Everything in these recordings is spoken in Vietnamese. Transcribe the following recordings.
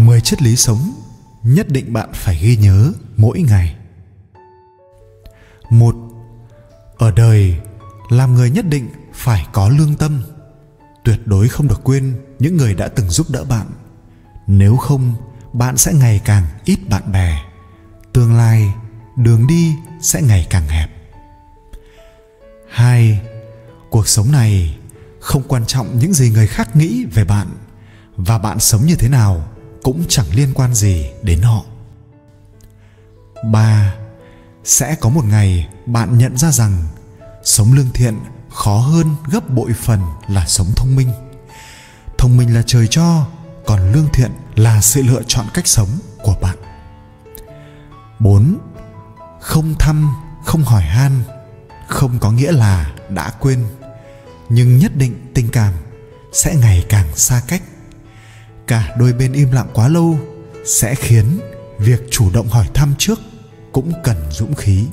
10 triết lý sống nhất định bạn phải ghi nhớ mỗi ngày. Một, ở đời làm người nhất định phải có lương tâm. Tuyệt đối không được quên những người đã từng giúp đỡ bạn. Nếu không bạn sẽ ngày càng ít bạn bè. Tương lai đường đi sẽ ngày càng hẹp. Hai cuộc sống này không quan trọng những gì người khác nghĩ về bạn và bạn sống như thế nào cũng chẳng liên quan gì đến họ ba sẽ có một ngày bạn nhận ra rằng sống lương thiện khó hơn gấp bội phần là sống thông minh thông minh là trời cho còn lương thiện là sự lựa chọn cách sống của bạn 4. Không thăm, không hỏi han không có nghĩa là đã quên, nhưng nhất định tình cảm sẽ ngày càng xa cách. Cả đôi bên im lặng quá lâu sẽ khiến việc chủ động hỏi thăm trước cũng cần dũng khí.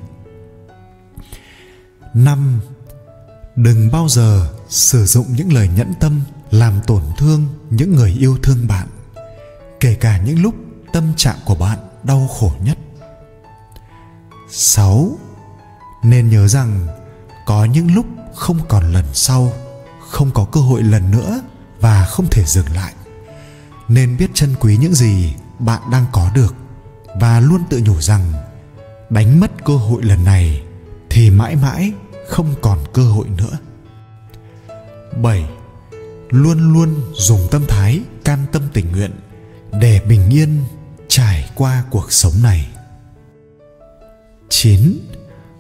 5. Đừng bao giờ sử dụng những lời nhẫn tâm làm tổn thương những người yêu thương bạn, kể cả những lúc tâm trạng của bạn đau khổ nhất. 6. Nên nhớ rằng có những lúc không còn lần sau, không có cơ hội lần nữa và không thể dừng lại. Nên biết trân quý những gì bạn đang có được và luôn tự nhủ rằng, đánh mất cơ hội lần này thì mãi mãi không còn cơ hội nữa. 7. Luôn luôn dùng tâm thái, can tâm tình nguyện để bình yên trải qua cuộc sống này. 9.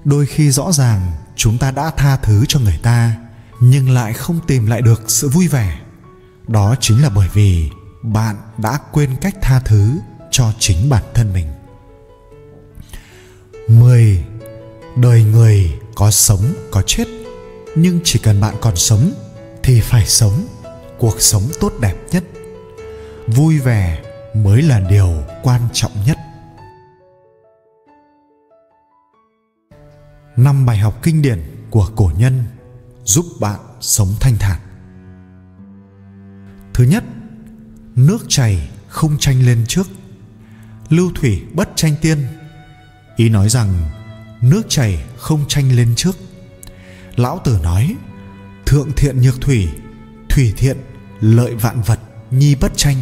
Đôi khi rõ ràng chúng ta đã tha thứ cho người ta nhưng lại không tìm lại được sự vui vẻ. Đó chính là bởi vì bạn đã quên cách tha thứ cho chính bản thân mình. 10. Đời người có sống, có chết nhưng chỉ cần bạn còn sống thì phải sống cuộc sống tốt đẹp nhất vui vẻ mới là điều quan trọng nhất năm bài học kinh điển của cổ nhân giúp bạn sống thanh thản thứ nhất nước chảy không tranh lên trước. Lưu thủy bất tranh tiên. Ý nói rằng, nước chảy không tranh lên trước. Lão tử nói, thượng thiện nhược thủy thủy thiện, lợi vạn vật, nhi bất tranh.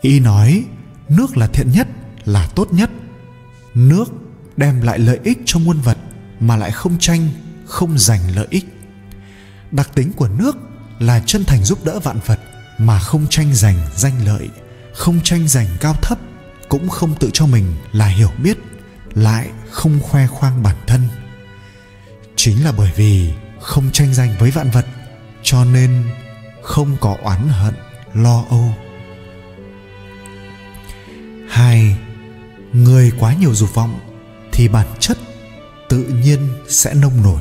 Ý nói, nước là thiện nhất, là tốt nhất. Nước đem lại lợi ích cho muôn vật, mà lại không tranh không giành lợi ích. Đặc tính của nước là chân thành giúp đỡ vạn vật mà không tranh giành danh lợi, không tranh giành cao thấp, cũng không tự cho mình là hiểu biết, lại không khoe khoang bản thân. Chính là bởi vì không tranh giành với vạn vật, cho nên không có oán hận, lo âu. Hai, người quá nhiều dục vọng thì bản chất tự nhiên sẽ nông nổi.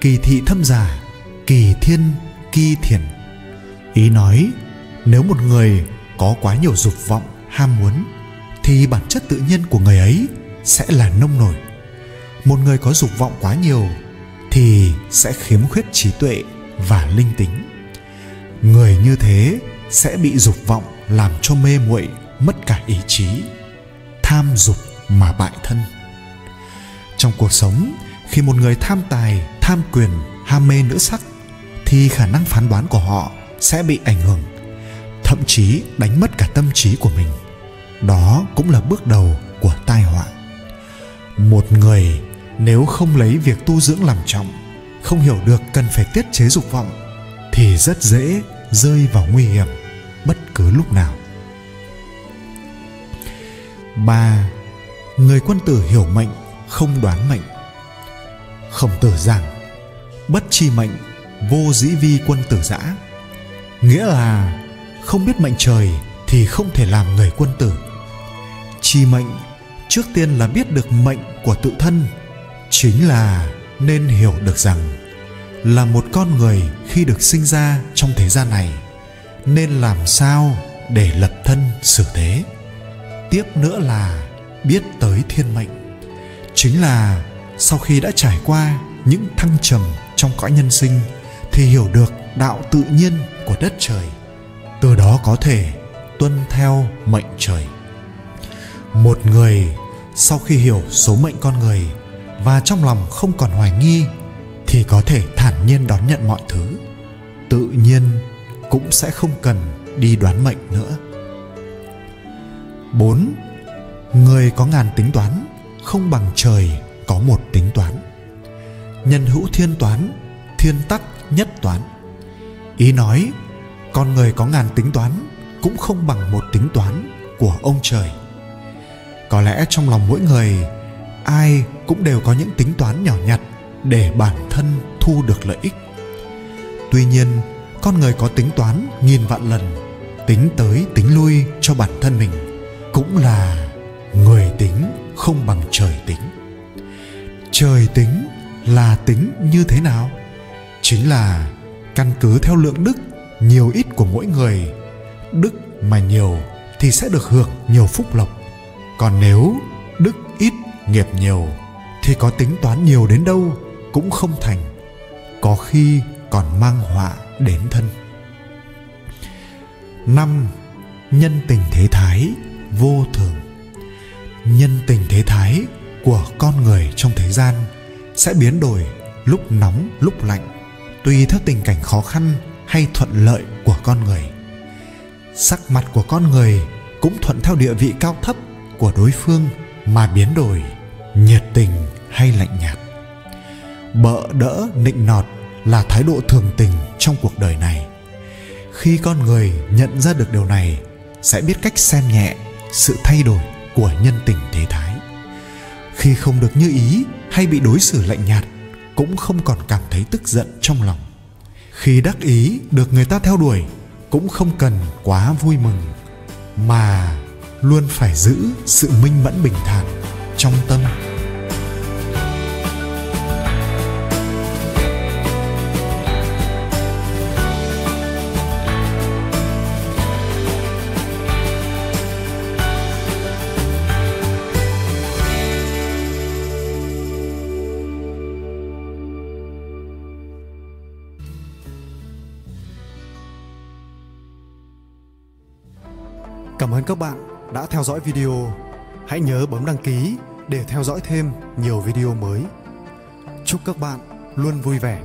Kỳ thị thâm giả, kỳ thiên, kỳ thiền ý nói, nếu một người có quá nhiều dục vọng, ham muốn, thì bản chất tự nhiên của người ấy sẽ là nông nổi. Một người có dục vọng quá nhiều thì sẽ khiếm khuyết trí tuệ và linh tính. Người như thế sẽ bị dục vọng làm cho mê muội, mất cả ý chí, tham dục mà bại thân. Trong cuộc sống, khi một người tham tài, tham quyền, ham mê nữ sắc, thì khả năng phán đoán của họ sẽ bị ảnh hưởng, thậm chí đánh mất cả tâm trí của mình. Đó cũng là bước đầu của tai họa. Một người nếu không lấy việc tu dưỡng làm trọng, không hiểu được cần phải tiết chế dục vọng, thì rất dễ rơi vào nguy hiểm bất cứ lúc nào. Ba, người quân tử hiểu mệnh, không đoán mệnh. Khổng tử giảng, bất chi mệnh, vô dĩ vi quân tử giã nghĩa là không biết mệnh trời thì không thể làm người quân tử. Chi mệnh trước tiên là biết được mệnh của tự thân, chính là nên hiểu được rằng là một con người khi được sinh ra trong thế gian này, nên làm sao để lập thân xử thế. Tiếp nữa là biết tới thiên mệnh, chính là sau khi đã trải qua những thăng trầm trong cõi nhân sinh thì hiểu được đạo tự nhiên của đất trời từ đó có thể tuân theo mệnh trời một người sau khi hiểu số mệnh con người và trong lòng không còn hoài nghi thì có thể thản nhiên đón nhận mọi thứ tự nhiên cũng sẽ không cần đi đoán mệnh nữa 4. Người có ngàn tính toán không bằng trời có một tính toán. Nhân hữu thiên toán, thiên tắc nhất toán. Ý nói, con người có ngàn tính toán cũng không bằng một tính toán của ông trời. Có lẽ trong lòng mỗi người, ai cũng đều có những tính toán nhỏ nhặt để bản thân thu được lợi ích. Tuy nhiên, con người có tính toán nghìn vạn lần, tính tới tính lui cho bản thân mình cũng là người tính không bằng trời tính trời tính là tính như thế nào chính là căn cứ theo lượng đức, nhiều ít của mỗi người. Đức mà nhiều thì sẽ được hưởng nhiều phúc lộc. Còn nếu đức ít, nghiệp nhiều thì có tính toán nhiều đến đâu cũng không thành, có khi còn mang họa đến thân. Năm, nhân tình thế thái, vô thường. Nhân tình thế thái của con người trong thế gian sẽ biến đổi lúc nóng, lúc lạnh tùy theo tình cảnh khó khăn hay thuận lợi của con người, sắc mặt của con người cũng thuận theo địa vị cao thấp của đối phương mà biến đổi, nhiệt tình hay lạnh nhạt. Bợ đỡ nịnh nọt là thái độ thường tình trong cuộc đời này. Khi con người nhận ra được điều này, sẽ biết cách xem nhẹ sự thay đổi của nhân tình thế thái. Khi không được như ý hay bị đối xử lạnh nhạt cũng không còn cảm thấy tức giận trong lòng. Khi đắc ý được người ta theo đuổi, cũng không cần quá vui mừng, mà luôn phải giữ sự minh mẫn bình thản trong tâm. Cảm ơn các bạn đã theo dõi video. Hãy nhớ bấm đăng ký để theo dõi thêm nhiều video mới. Chúc các bạn luôn vui vẻ